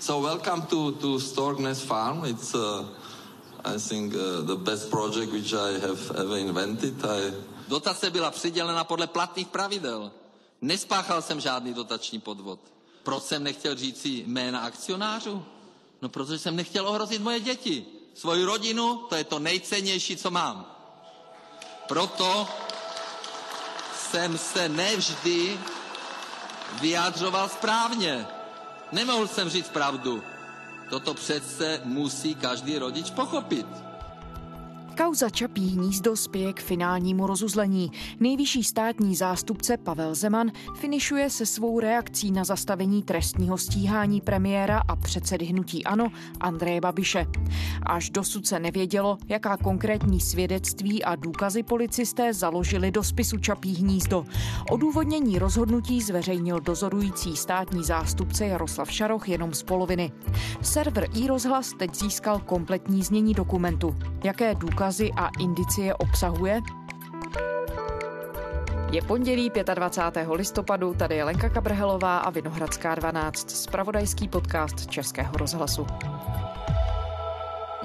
So welcome to, to Storkness Farm. It's, uh, I think, uh, the best project which I have ever invented. I... Dotace byla přidělena podle platných pravidel. Nespáchal jsem žádný dotační podvod. Proč jsem nechtěl říct si jména akcionářů? No, protože jsem nechtěl ohrozit moje děti. Svoji rodinu, to je to nejcennější, co mám. Proto jsem se nevždy vyjádřoval správně. Nemohl jsem říct pravdu. Toto přece musí každý rodič pochopit. Kauza Čapí hnízdo spěje k finálnímu rozuzlení. Nejvyšší státní zástupce Pavel Zeman finišuje se svou reakcí na zastavení trestního stíhání premiéra a předsedy hnutí Ano Andreje Babiše. Až dosud se nevědělo, jaká konkrétní svědectví a důkazy policisté založili do spisu Čapí hnízdo. Odůvodnění rozhodnutí zveřejnil dozorující státní zástupce Jaroslav Šaroch jenom z poloviny. Server iRozhlas teď získal kompletní znění dokumentu. Jaké důkazy důkazy a indicie obsahuje? Je pondělí 25. listopadu, tady je Lenka Kabrhelová a Vinohradská 12, spravodajský podcast Českého rozhlasu.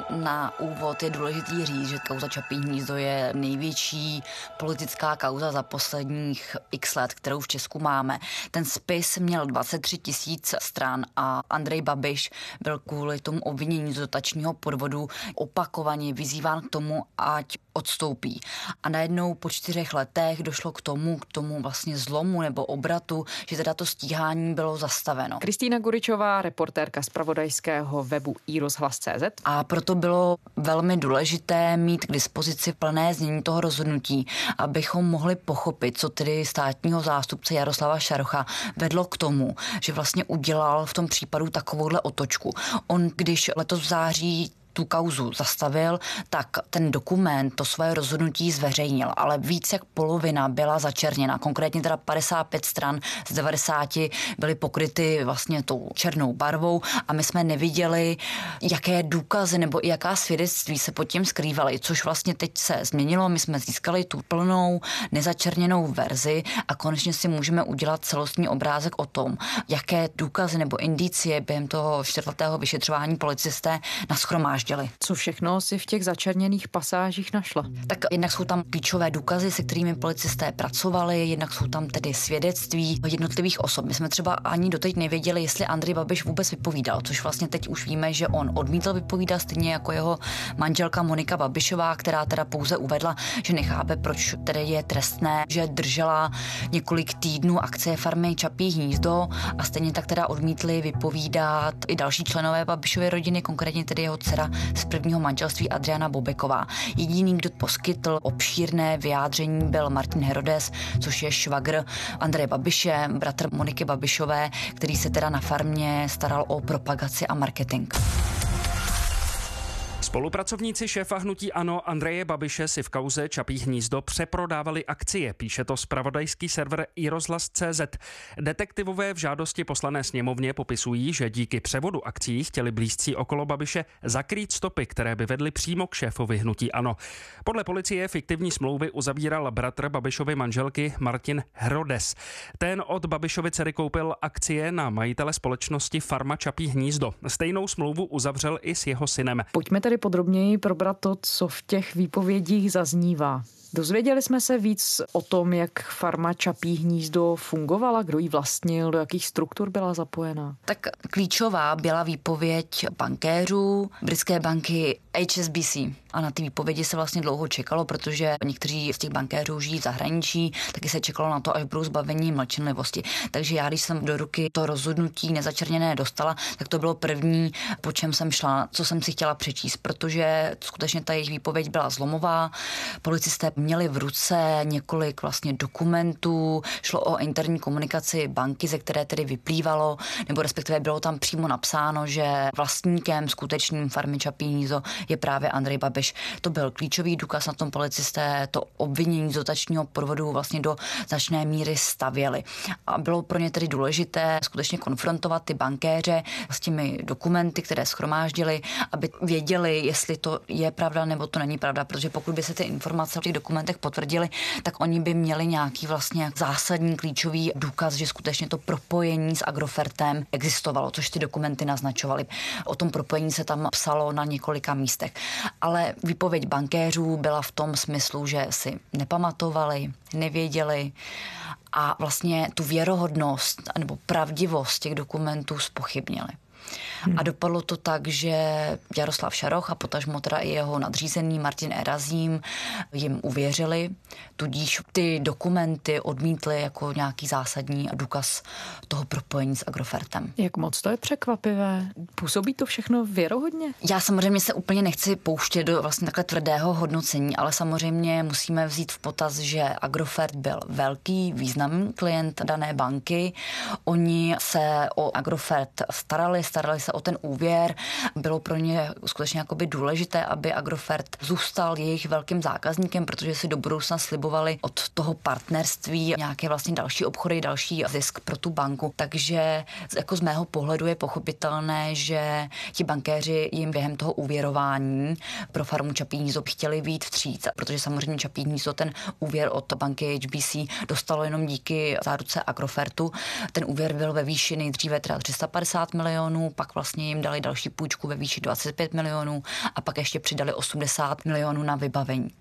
Na úvod je důležitý říct, že kauza Čapí hnízdo je největší politická kauza za posledních x let, kterou v Česku máme. Ten spis měl 23 tisíc stran a Andrej Babiš byl kvůli tomu obvinění z dotačního podvodu opakovaně vyzýván k tomu, ať odstoupí. A najednou po čtyřech letech došlo k tomu, k tomu vlastně zlomu nebo obratu, že teda to stíhání bylo zastaveno. Kristýna Guričová, reportérka z pravodajského webu iRozhlas.cz. A proto bylo velmi důležité mít k dispozici plné znění toho rozhodnutí, abychom mohli pochopit, co tedy státního zástupce Jaroslava Šarocha vedlo k tomu, že vlastně udělal v tom případu takovouhle otočku. On, když letos v září tu kauzu zastavil, tak ten dokument to svoje rozhodnutí zveřejnil, ale víc jak polovina byla začerněna, konkrétně teda 55 stran z 90 byly pokryty vlastně tou černou barvou. A my jsme neviděli, jaké důkazy nebo jaká svědectví se pod tím skrývaly, což vlastně teď se změnilo, my jsme získali tu plnou nezačerněnou verzi a konečně si můžeme udělat celostní obrázek o tom, jaké důkazy nebo indicie během toho čtvrtletého vyšetřování policisté naschromáždili schromáždili. Co všechno si v těch začerněných pasážích našla? Tak jednak jsou tam klíčové důkazy, se kterými policisté pracovali, jednak jsou tam tedy svědectví jednotlivých osob. My jsme třeba ani doteď nevěděli, jestli Andrej Babiš vůbec vypovídal, což vlastně teď už víme, že on odmítl vypovídat, stejně jako jeho manželka Monika Babišová, která teda pouze uvedla, že nechápe, proč tedy je trestné, že držela několik týdnů akcie farmy Čapí hnízdo a stejně tak teda odmítli vypovídat i další členové Babišovy rodiny, konkrétně tedy jeho dcera z prvního manželství Adriana Bobeková. Jediný, kdo poskytl obšírné vyjádření, byl Martin Herodes, což je švagr Andreje Babiše, bratr Moniky Babišové, který se teda na farmě staral o propagaci a marketing. Spolupracovníci šéfa hnutí Ano Andreje Babiše si v kauze Čapí hnízdo přeprodávali akcie, píše to spravodajský server iRozhlas.cz. Detektivové v žádosti poslané sněmovně popisují, že díky převodu akcí chtěli blízcí okolo Babiše zakrýt stopy, které by vedly přímo k šéfovi hnutí Ano. Podle policie fiktivní smlouvy uzavíral bratr Babišovy manželky Martin Herodes. Ten od Babišovy dcery koupil akcie na majitele společnosti Farma Čapí hnízdo. Stejnou smlouvu uzavřel i s jeho synem. Pojďme tedy podrobněji probrat to, co v těch výpovědích zaznívá. Dozvěděli jsme se víc o tom, jak farma Čapí hnízdo fungovala, kdo ji vlastnil, do jakých struktur byla zapojena. Tak klíčová byla výpověď bankéřů, britské banky HSBC. A na ty výpovědi se vlastně dlouho čekalo, protože někteří z těch bankéřů žijí v zahraničí, taky se čekalo na to, až budou zbavení mlčenlivosti. Takže já, když jsem do ruky to rozhodnutí nezačerněné dostala, tak to bylo první, po čem jsem šla, co jsem si chtěla přečíst, protože skutečně ta jejich výpověď byla zlomová. Policisté měli v ruce několik vlastně dokumentů, šlo o interní komunikaci banky, ze které tedy vyplývalo, nebo respektive bylo tam přímo napsáno, že vlastníkem skutečným farmy Čapí hnízdo je právě Andrej Babiš. To byl klíčový důkaz na tom policisté, to obvinění z dotačního podvodu vlastně do značné míry stavěli. A bylo pro ně tedy důležité skutečně konfrontovat ty bankéře s těmi dokumenty, které schromáždili, aby věděli, jestli to je pravda nebo to není pravda, protože pokud by se ty informace v těch dokumentech potvrdili, tak oni by měli nějaký vlastně zásadní klíčový důkaz, že skutečně to propojení s Agrofertem existovalo, což ty dokumenty naznačovaly. O tom propojení se tam psalo na několika místech. Ale výpověď bankéřů byla v tom smyslu, že si nepamatovali, nevěděli a vlastně tu věrohodnost nebo pravdivost těch dokumentů spochybnili. Hmm. A dopadlo to tak, že Jaroslav Šaroch a potažmo teda i jeho nadřízený Martin Erazím jim uvěřili, tudíž ty dokumenty odmítli jako nějaký zásadní důkaz toho propojení s Agrofertem. Jak moc to je překvapivé? Působí to všechno věrohodně? Já samozřejmě se úplně nechci pouštět do vlastně takhle tvrdého hodnocení, ale samozřejmě musíme vzít v potaz, že Agrofert byl velký, významný klient dané banky. Oni se o Agrofert starali, starali se o ten úvěr. Bylo pro ně skutečně jakoby důležité, aby Agrofert zůstal jejich velkým zákazníkem, protože si do budoucna slibovali od toho partnerství nějaké vlastně další obchody, další zisk pro tu banku. Takže jako z mého pohledu je pochopitelné, že ti bankéři jim během toho úvěrování pro farmu Čapí hnízdo chtěli být vstříc, protože samozřejmě Čapí hnízdo ten úvěr od banky HBC dostalo jenom díky záruce Agrofertu. Ten úvěr byl ve výši nejdříve teda 350 milionů, pak vlastně jim dali další půjčku ve výši 25 milionů a pak ještě přidali 80 milionů na vybavení.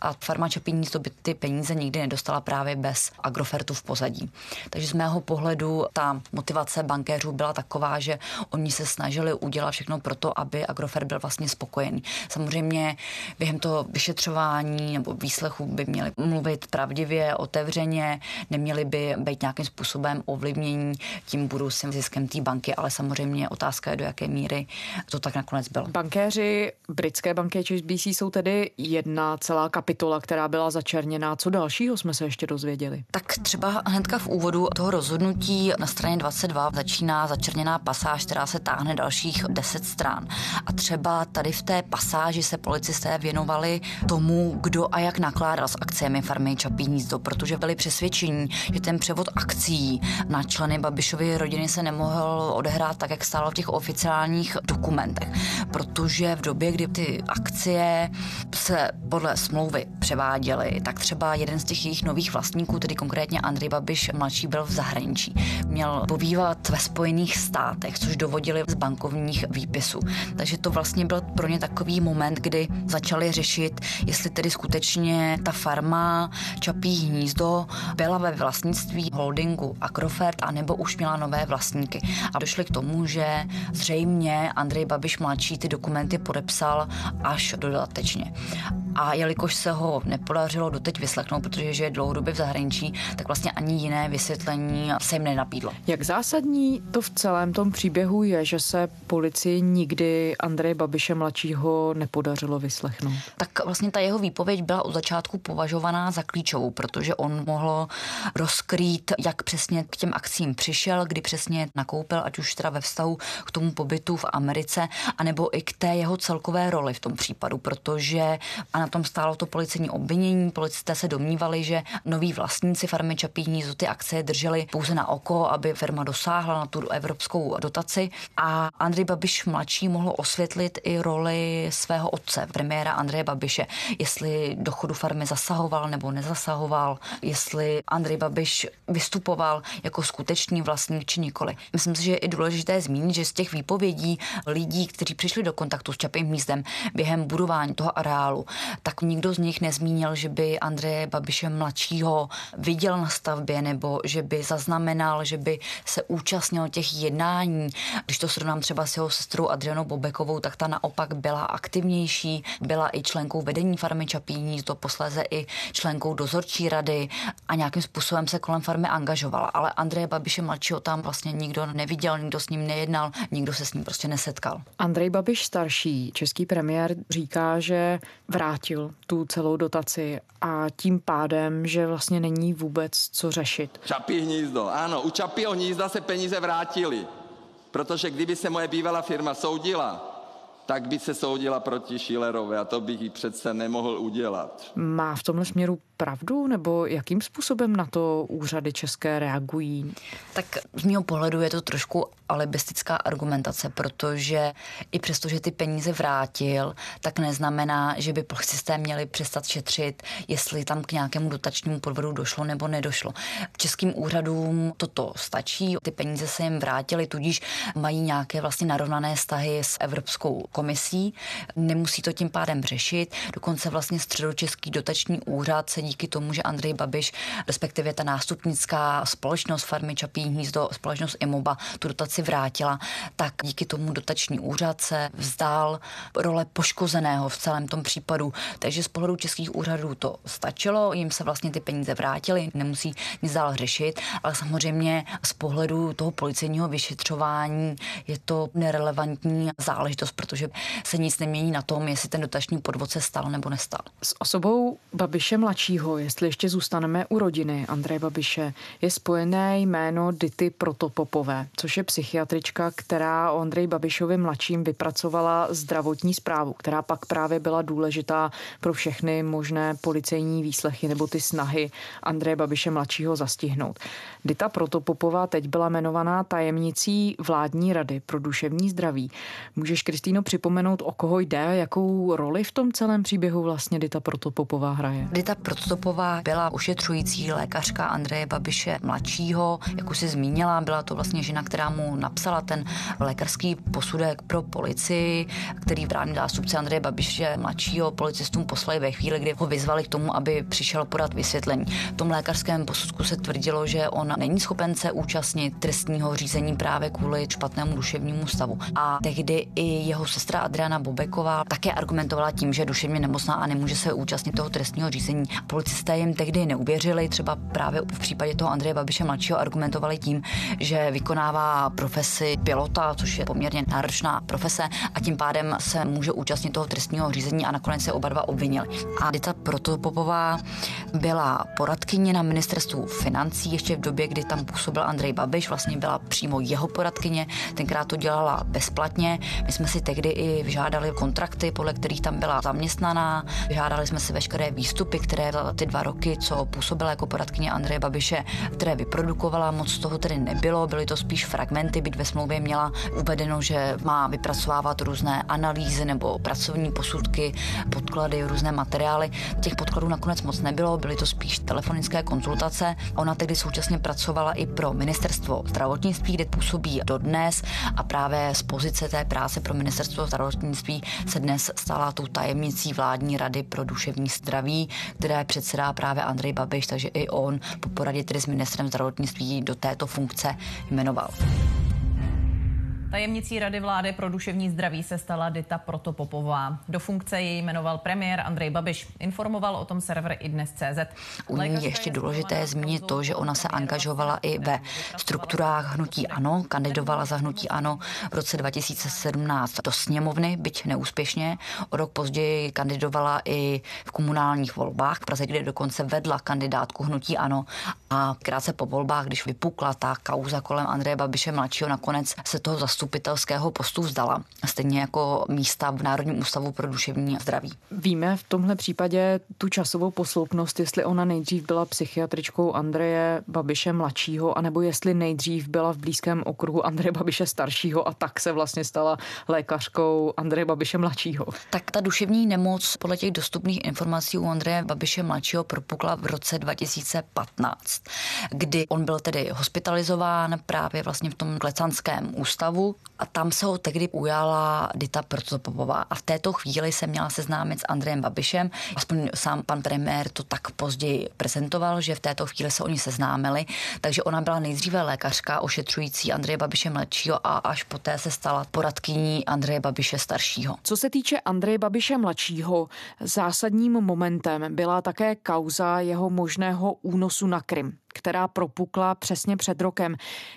A farma Čapí hnízdo by ty peníze nikdy nedostala právě bez Agrofertu v pozadí. Takže z mého pohledu ta motivace bankéřů byla taková, že oni se snažili udělat všechno pro to, aby Agrofert byl vlastně spokojený. Samozřejmě během toho vyšetřování nebo výslechu by měli mluvit pravdivě, otevřeně, neměli by být nějakým způsobem ovlivnění tím budoucím ziskem té banky, ale samozřejmě otázka je, do jaké míry to tak nakonec bylo. Bankéři britské banky HSBC jsou tedy jedna celá kapitola, která byla začerněná. Co dalšího jsme se ještě dozvěděli? Tak třeba hnedka v úvodu toho rozhodnutí na straně 22 začíná začerněná pasáž, která se táhne dalších 10 stran. A třeba tady v té pasáži se policisté věnovali tomu, kdo a jak nakládal s akciemi farmy Čapí hnízdo, protože byli přesvědčení, že ten převod akcí na členy Babišovy rodiny se nemohl odehrát tak, jak stálo v těch oficiálních dokumentech. Protože v době, kdy ty akcie se podle smlouvy převáděli, tak třeba jeden z těch jejich nových vlastníků, tedy konkrétně Andrej Babiš mladší, byl v zahraničí. Měl pobývat ve Spojených státech, což dovodili z bankovních výpisů. Takže to vlastně byl pro ně takový moment, kdy začali řešit, jestli tedy skutečně ta farma Čapí hnízdo byla ve vlastnictví holdingu Agrofert, anebo už měla nové vlastníky. A došli k tomu, že zřejmě Andrej Babiš mladší ty dokumenty podepsal až dodatečně. A jelikož se ho nepodařilo doteď vyslechnout, protože je dlouhodobě v zahraničí, tak vlastně ani jiné vysvětlení se jim nenabídlo. Jak zásadní to v celém tom příběhu je, že se policii nikdy Andreje Babiše mladšího nepodařilo vyslechnout? Tak vlastně ta jeho výpověď byla od začátku považovaná za klíčovou, protože on mohl rozkrýt, jak přesně k těm akcím přišel, kdy přesně nakoupil, ať už teda ve vztahu k tomu pobytu v Americe, anebo i k té jeho celkové roli v tom případu, protože a na tom stálo to policejní obvinění. Policisté se domnívali, že noví vlastníci farmy Čapí hnízdo ty akcie drželi pouze na oko, aby firma dosáhla na tu evropskou dotaci. A Andrej Babiš mladší mohl osvětlit i roli svého otce, premiéra Andreje Babiše, jestli do chodu farmy zasahoval nebo nezasahoval, jestli Andrej Babiš vystupoval jako skutečný vlastník či nikoli. Myslím si, že je i důležité zmínit, že z těch výpovědí lidí, kteří přišli do kontaktu s Čapým hnízdem během budování toho areálu, tak nikdo z nich nezmínil, že by Andreje Babiše mladšího viděl na stavbě nebo že by zaznamenal, že by se účastnil těch jednání. Když to srovnám třeba s jeho sestrou Adrianou Bobekovou, tak ta naopak byla aktivnější, byla i členkou vedení farmy Čapí to posléze i členkou dozorčí rady a nějakým způsobem se kolem farmy angažovala. Ale Andreje Babiše mladšího tam vlastně nikdo neviděl, nikdo s ním nejednal, nikdo se s ním prostě nesetkal. Andrej Babiš starší, český premiér, říká, že vrátil tu celou dotaci a tím pádem, že vlastně není vůbec co řešit. Čapí hnízdo, ano, u Čapího hnízda se peníze vrátily, protože kdyby se moje bývalá firma soudila, tak by se soudila proti Šilerové a to bych ji přece nemohl udělat. Má v tomhle směru pravdu, nebo jakým způsobem na to úřady české reagují? Tak z mého pohledu je to trošku alibistická argumentace, protože i přesto, že ty peníze vrátil, tak neznamená, že by policisté měli přestat šetřit, jestli tam k nějakému dotačnímu podvodu došlo nebo nedošlo. Českým úřadům toto stačí, ty peníze se jim vrátily, tudíž mají nějaké vlastně narovnané vztahy s Evropskou komisí, nemusí to tím pádem řešit. Dokonce vlastně středočeský dotační úřad se díky tomu, že Andrej Babiš, respektive ta nástupnická společnost farmy Čapí hnízdo, společnost Imoba, tu dotaci vrátila, tak díky tomu dotační úřad se vzdál role poškozeného v celém tom případu. Takže z pohledu českých úřadů to stačilo, jim se vlastně ty peníze vrátily, nemusí nic dál řešit, ale samozřejmě z pohledu toho policejního vyšetřování je to nerelevantní záležitost, se nic nemění na tom, jestli ten dotační podvod se stal nebo nestal. S osobou Babiše mladšího, jestli ještě zůstaneme u rodiny Andreje Babiše, je spojené jméno Dity Protopopové, což je psychiatrička, která o Andreji Babišovi mladším vypracovala zdravotní zprávu, která pak právě byla důležitá pro všechny možné policejní výslechy nebo ty snahy Andreje Babiše mladšího zastihnout. Dita Protopopová teď byla jmenovaná tajemnicí vládní rady pro duševní zdraví. Můžeš, Kristýno, připomenout, o koho jde jakou roli v tom celém příběhu vlastně Dita Protopopová hraje? Dita Protopopová byla ušetřující lékařka Andreje Babiše mladšího, jak už si zmínila, byla to vlastně žena, která mu napsala ten lékařský posudek pro policii, který právní zástupce Andreje Babiše mladšího policistům poslali ve chvíli, kdy ho vyzvali k tomu, aby přišel podat vysvětlení. V tom lékařském posudku se tvrdilo, že on není schopen se účastnit trestního řízení právě kvůli špatnému duševnímu stavu. A tehdy i jeho sestra Adriana Bobeková také argumentovala tím, že duševně nemocná a nemůže se účastnit toho trestního řízení. Policisté jim tehdy neuvěřili, třeba právě v případě toho Andreje Babiše mladšího argumentovali tím, že vykonává profesi pilota, což je poměrně náročná profese a tím pádem se může účastnit toho trestního řízení a nakonec se oba dva obvinili. A Dita Protopopová byla poradkyně na ministerstvu financí ještě v době, kdy tam působil Andrej Babiš, vlastně byla přímo jeho poradkyně, tenkrát to dělala bezplatně. My jsme si tehdy i vyžádali kontrakty, podle kterých tam byla zaměstnaná, vyžádali jsme si veškeré výstupy, které ty dva roky, co působila jako poradkyně Andreje Babiše, které vyprodukovala, moc toho tedy nebylo, byly to spíš fragmenty, byť ve smlouvě měla uvedeno, že má vypracovávat různé analýzy nebo pracovní posudky, podklady, různé materiály. Těch podkladů nakonec moc nebylo, byly to spíš telefonické konzultace. Ona tehdy současně pracovala i pro ministerstvo zdravotnictví, kde působí dodnes a právě z pozice té práce pro ministerstvo zdravotnictví se dnes stala tou tajemnicí vládní rady pro duševní zdraví, které předsedá právě Andrej Babiš, takže i on po poradě tedy s ministrem zdravotnictví do této funkce jmenoval. Tajemnicí Rady vlády pro duševní zdraví se stala Dita Protopopová. Do funkce ji jmenoval premiér Andrej Babiš. Informoval o tom server i dnes CZ. U ní je ještě důležité zmínit to, že ona se angažovala i ve strukturách hnutí ANO, kandidovala za hnutí ANO v roce 2017 do sněmovny, byť neúspěšně. O rok později kandidovala i v komunálních volbách v Praze, kde dokonce vedla kandidátku hnutí ANO. A krátce po volbách, když vypukla ta kauza kolem Andreje Babiše mladšího, nakonec se toho zastupitelského postu vzdala, stejně jako místa v Národním ústavu pro duševní zdraví. Víme v tomhle případě tu časovou posloupnost, jestli ona nejdřív byla psychiatričkou Andreje Babiše mladšího, anebo jestli nejdřív byla v blízkém okruhu Andreje Babiše staršího a tak se vlastně stala lékařkou Andreje Babiše mladšího. Tak ta duševní nemoc podle těch dostupných informací u Andreje Babiše mladšího propukla v roce 2015, kdy on byl tedy hospitalizován právě vlastně v tom klecanském ústavu a tam se ho tehdy ujala Dita Protopopová a v této chvíli se měla seznámit s Andrejem Babišem. Aspoň sám pan premiér to tak později prezentoval, že v této chvíli se oni seznámili, takže ona byla nejdříve lékařka ošetřující Andreje Babiše mladšího a až poté se stala poradkyní Andreje Babiše staršího. Co se týče Andreje Babiše mladšího, zásadním momentem byla také kauza jeho možného únosu na Krym která propukla přesně před rokem.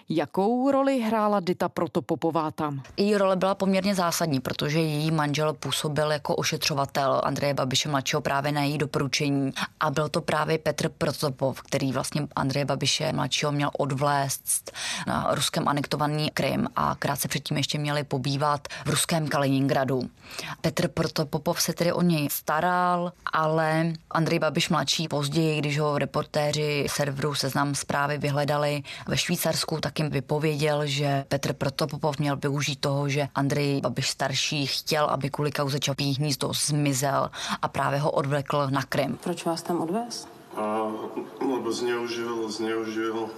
Jakou roli hrála Dita Protopopová tam? Její role byla poměrně zásadní, protože její manžel působil jako ošetřovatel Andreje Babiše mladšího právě na její doporučení a byl to právě Petr Protopov, který vlastně Andreje Babiše mladšího měl odvlézt na ruském anektovaný Krym a krátce předtím ještě měli pobývat v ruském Kaliningradu. Petr Protopopov se tedy o něj staral, ale Andrej Babiš mladší později, když ho reportéři serveru se seznam zprávy vyhledali ve Švýcarsku, tak jim vypověděl, že Petr Protopopov měl využít toho, že Andrej Babiš starší chtěl, aby kvůli kauze Čapí hnízdo zmizel a právě ho odvlekl na Krym. Proč vás tam odvez? A, lebo zneužil, zneužil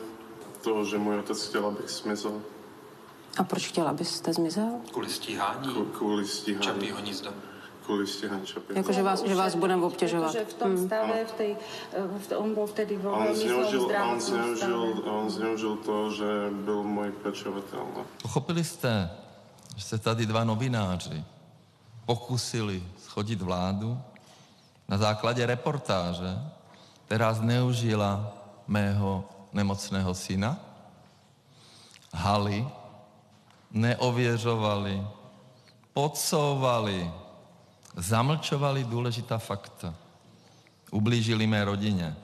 to, že můj otec chtěl, abych zmizel. A proč chtěl, abyste zmizel? Kvůli stíhání Kvůli stíhání. Čapího hnízda. Kvůli stíhání Čapího Jako, že vás, že vás budeme obtěžovat. Že v tom stave, v tej, v t- on byl vtedy vo On zneužil, on zneužil, on zneužil to, že byl můj pečovatel. no. Pochopili jste, že se tady dva novináři pokusili schodit vládu na základě reportáže, která zneužila mého nemocného syna? Hali, neověřovali, podsouvali, zamlčovali důležitá fakta. Ublížili mé rodině.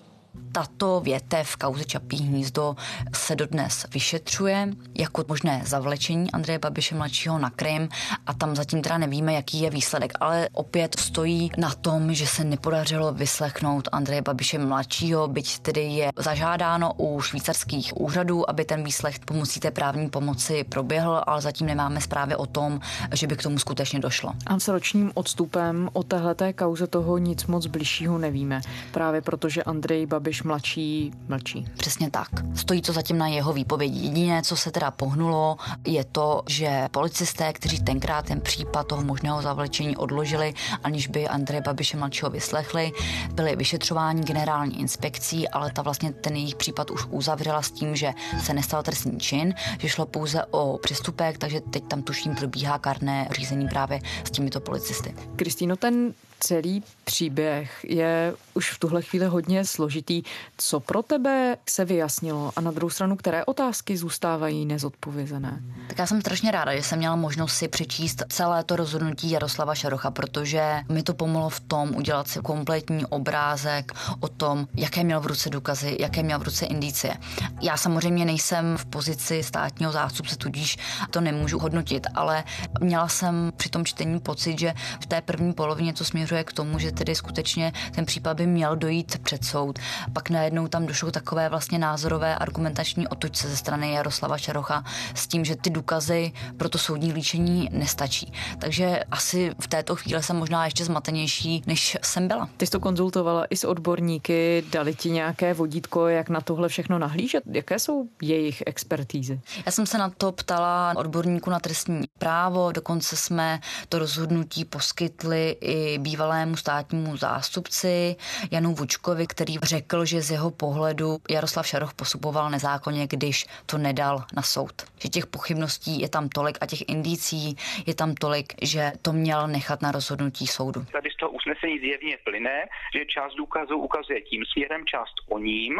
Tato větev kauzy Čapí hnízdo se dodnes vyšetřuje jako možné zavlečení Andreje Babiše mladšího na Krym a tam zatím teda nevíme, jaký je výsledek, ale opět stojí na tom, že se nepodařilo vyslechnout Andreje Babiše mladšího, byť tedy je zažádáno u švýcarských úřadů, aby ten výslech pomocí té právní pomoci proběhl, ale zatím nemáme zprávy o tom, že by k tomu skutečně došlo. A s ročním odstupem o téhleté kauze toho nic moc bližšího nevíme. Právě protože Andrej Babiš mladší mlčí. Přesně tak. Stojí to zatím na jeho výpovědi. Jediné, co se teda pohnulo, je to, že policisté, kteří tenkrát ten případ toho možného zavlečení odložili, aniž by Andreje Babiše mladšího vyslechli, byli vyšetřováni generální inspekcí, ale ta vlastně ten jejich případ už uzavřela s tím, že se nestal trestný čin, že šlo pouze o přestupek, takže teď tam tuším probíhá karné řízení právě s těmito policisty. Kristýno, ten celý příběh je už v tuhle chvíli hodně složitý. Co pro tebe se vyjasnilo a na druhou stranu, které otázky zůstávají nezodpovězené? Tak já jsem strašně ráda, že jsem měla možnost si přečíst celé to rozhodnutí Jaroslava Šarocha, protože mi to pomohlo v tom udělat si kompletní obrázek o tom, jaké měl v ruce důkazy, jaké měl v ruce indicie. Já samozřejmě nejsem v pozici státního zástupce, tudíž to nemůžu hodnotit, ale měla jsem při tom čtení pocit, že v té první polovině to směřuje k tomu, že tedy skutečně ten případ by měl dojít před soud. Pak najednou tam došlo takové vlastně názorové argumentační otočce ze strany Jaroslava Šarocha s tím, že ty důkazy pro to soudní líčení nestačí. Takže asi v této chvíli jsem možná ještě zmatenější, než jsem byla. Ty jsi to konzultovala i s odborníky, dali ti nějaké vodítko, jak na tohle všechno nahlížet? Jaké jsou jejich expertízy? Já jsem se na to ptala odborníku na trestní právo, dokonce jsme to rozhodnutí poskytli i bývalému státnímu zástupci Janu Vučkovi, který řekl, že z jeho pohledu Jaroslav Šaroch postupoval nezákonně, když to nedal na soud. Že těch pochybností je tam tolik a těch indicí je tam tolik, že to měl nechat na rozhodnutí soudu. Tady z toho usnesení zjevně plyne, že část důkazů ukazuje tím směrem, část o ním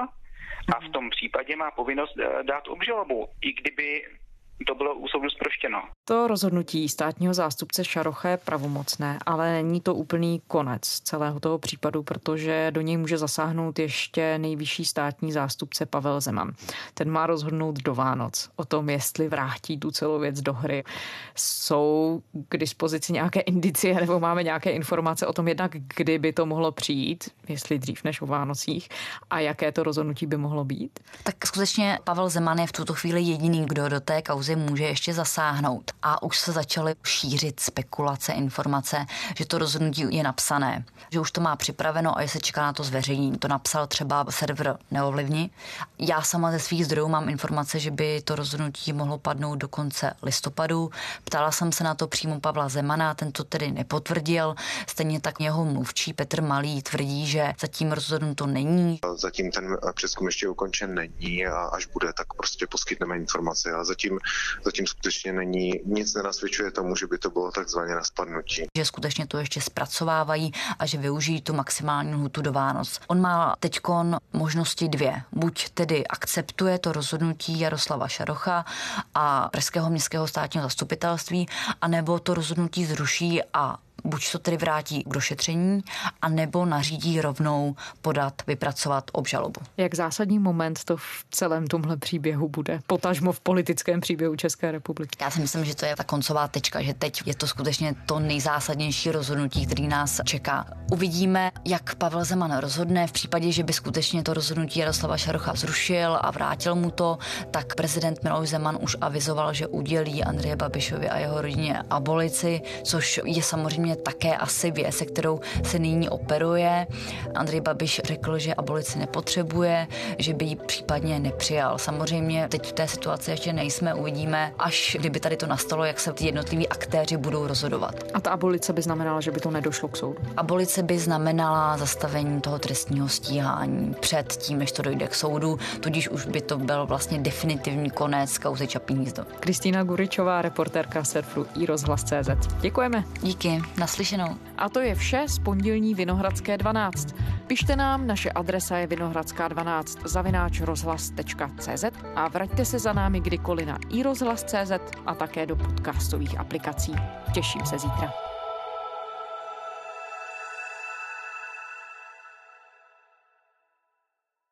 a v tom případě má povinnost eh, dát obžalobu, i kdyby to bylo u soudu zproštěno. To rozhodnutí státního zástupce Šarocha je pravomocné, ale není to úplný konec celého toho případu, protože do něj může zasáhnout ještě nejvyšší státní zástupce Pavel Zeman. Ten má rozhodnout do Vánoc o tom, jestli vrátí tu celou věc do hry. Jsou k dispozici nějaké indicie nebo máme nějaké informace o tom jednak, kdy by to mohlo přijít, jestli dřív než o Vánocích a jaké to rozhodnutí by mohlo být? Tak skutečně Pavel Zeman je v tuto chvíli jediný, kdo do té kauzy může ještě zasáhnout. A už se začaly šířit spekulace, informace, že to rozhodnutí je napsané, že už to má připraveno a se čeká na to zveřejnění. To napsal třeba server Neovlivni. Já sama ze svých zdrojů mám informace, že by to rozhodnutí mohlo padnout do konce listopadu. Ptala jsem se na to přímo Pavla Zemana, ten to tedy nepotvrdil. Stejně tak jeho mluvčí Petr Malý tvrdí, že zatím rozhodnuto není. Zatím ten přeskum ještě ukončen není a až bude, tak prostě poskytneme informace. A zatím, zatím skutečně není, nic nenasvědčuje tomu, že by to bylo takzvaně na spadnutí. Že skutečně to ještě zpracovávají a že využijí tu maximální lhutu do Vánoc. On má teď možnosti dvě. Buď tedy akceptuje to rozhodnutí Jaroslava Šarocha a Pražského městského státního zastupitelství, anebo to rozhodnutí zruší a buď to tedy vrátí k došetření, anebo nařídí rovnou podat, vypracovat obžalobu. Jak zásadní moment to v celém tomhle příběhu bude, potažmo v politickém příběhu České republiky? Já si myslím, že to je ta koncová tečka, že teď je to skutečně to nejzásadnější rozhodnutí, který nás čeká. Uvidíme, jak Pavel Zeman rozhodne v případě, že by skutečně to rozhodnutí Jaroslava Šarocha zrušil a vrátil mu to, tak prezident Miloš Zeman už avizoval, že udělí Andreje Babišovi a jeho rodině abolici, což je samozřejmě také asi věc, se kterou se nyní operuje. Andrej Babiš řekl, že abolici nepotřebuje, že by ji případně nepřijal. Samozřejmě teď v té situaci ještě nejsme, uvidíme, až kdyby tady to nastalo, jak se ty jednotliví aktéři budou rozhodovat. A ta abolice by znamenala, že by to nedošlo k soudu? Abolice by znamenala zastavení toho trestního stíhání před tím, než to dojde k soudu, tudíž už by to byl vlastně definitivní konec kauzy Čapí hnízdo. Kristýna Guričová, reportérka i rozhlas.cz. Děkujeme. Díky, naslyšenou. A to je vše z pondělní Vinohradské 12. Pište nám, naše adresa je vinohradská12 zavináč rozhlas.cz a vraťte se za námi kdykoliv na iRozhlas.cz a také do podcastových aplikací. Těším se zítra.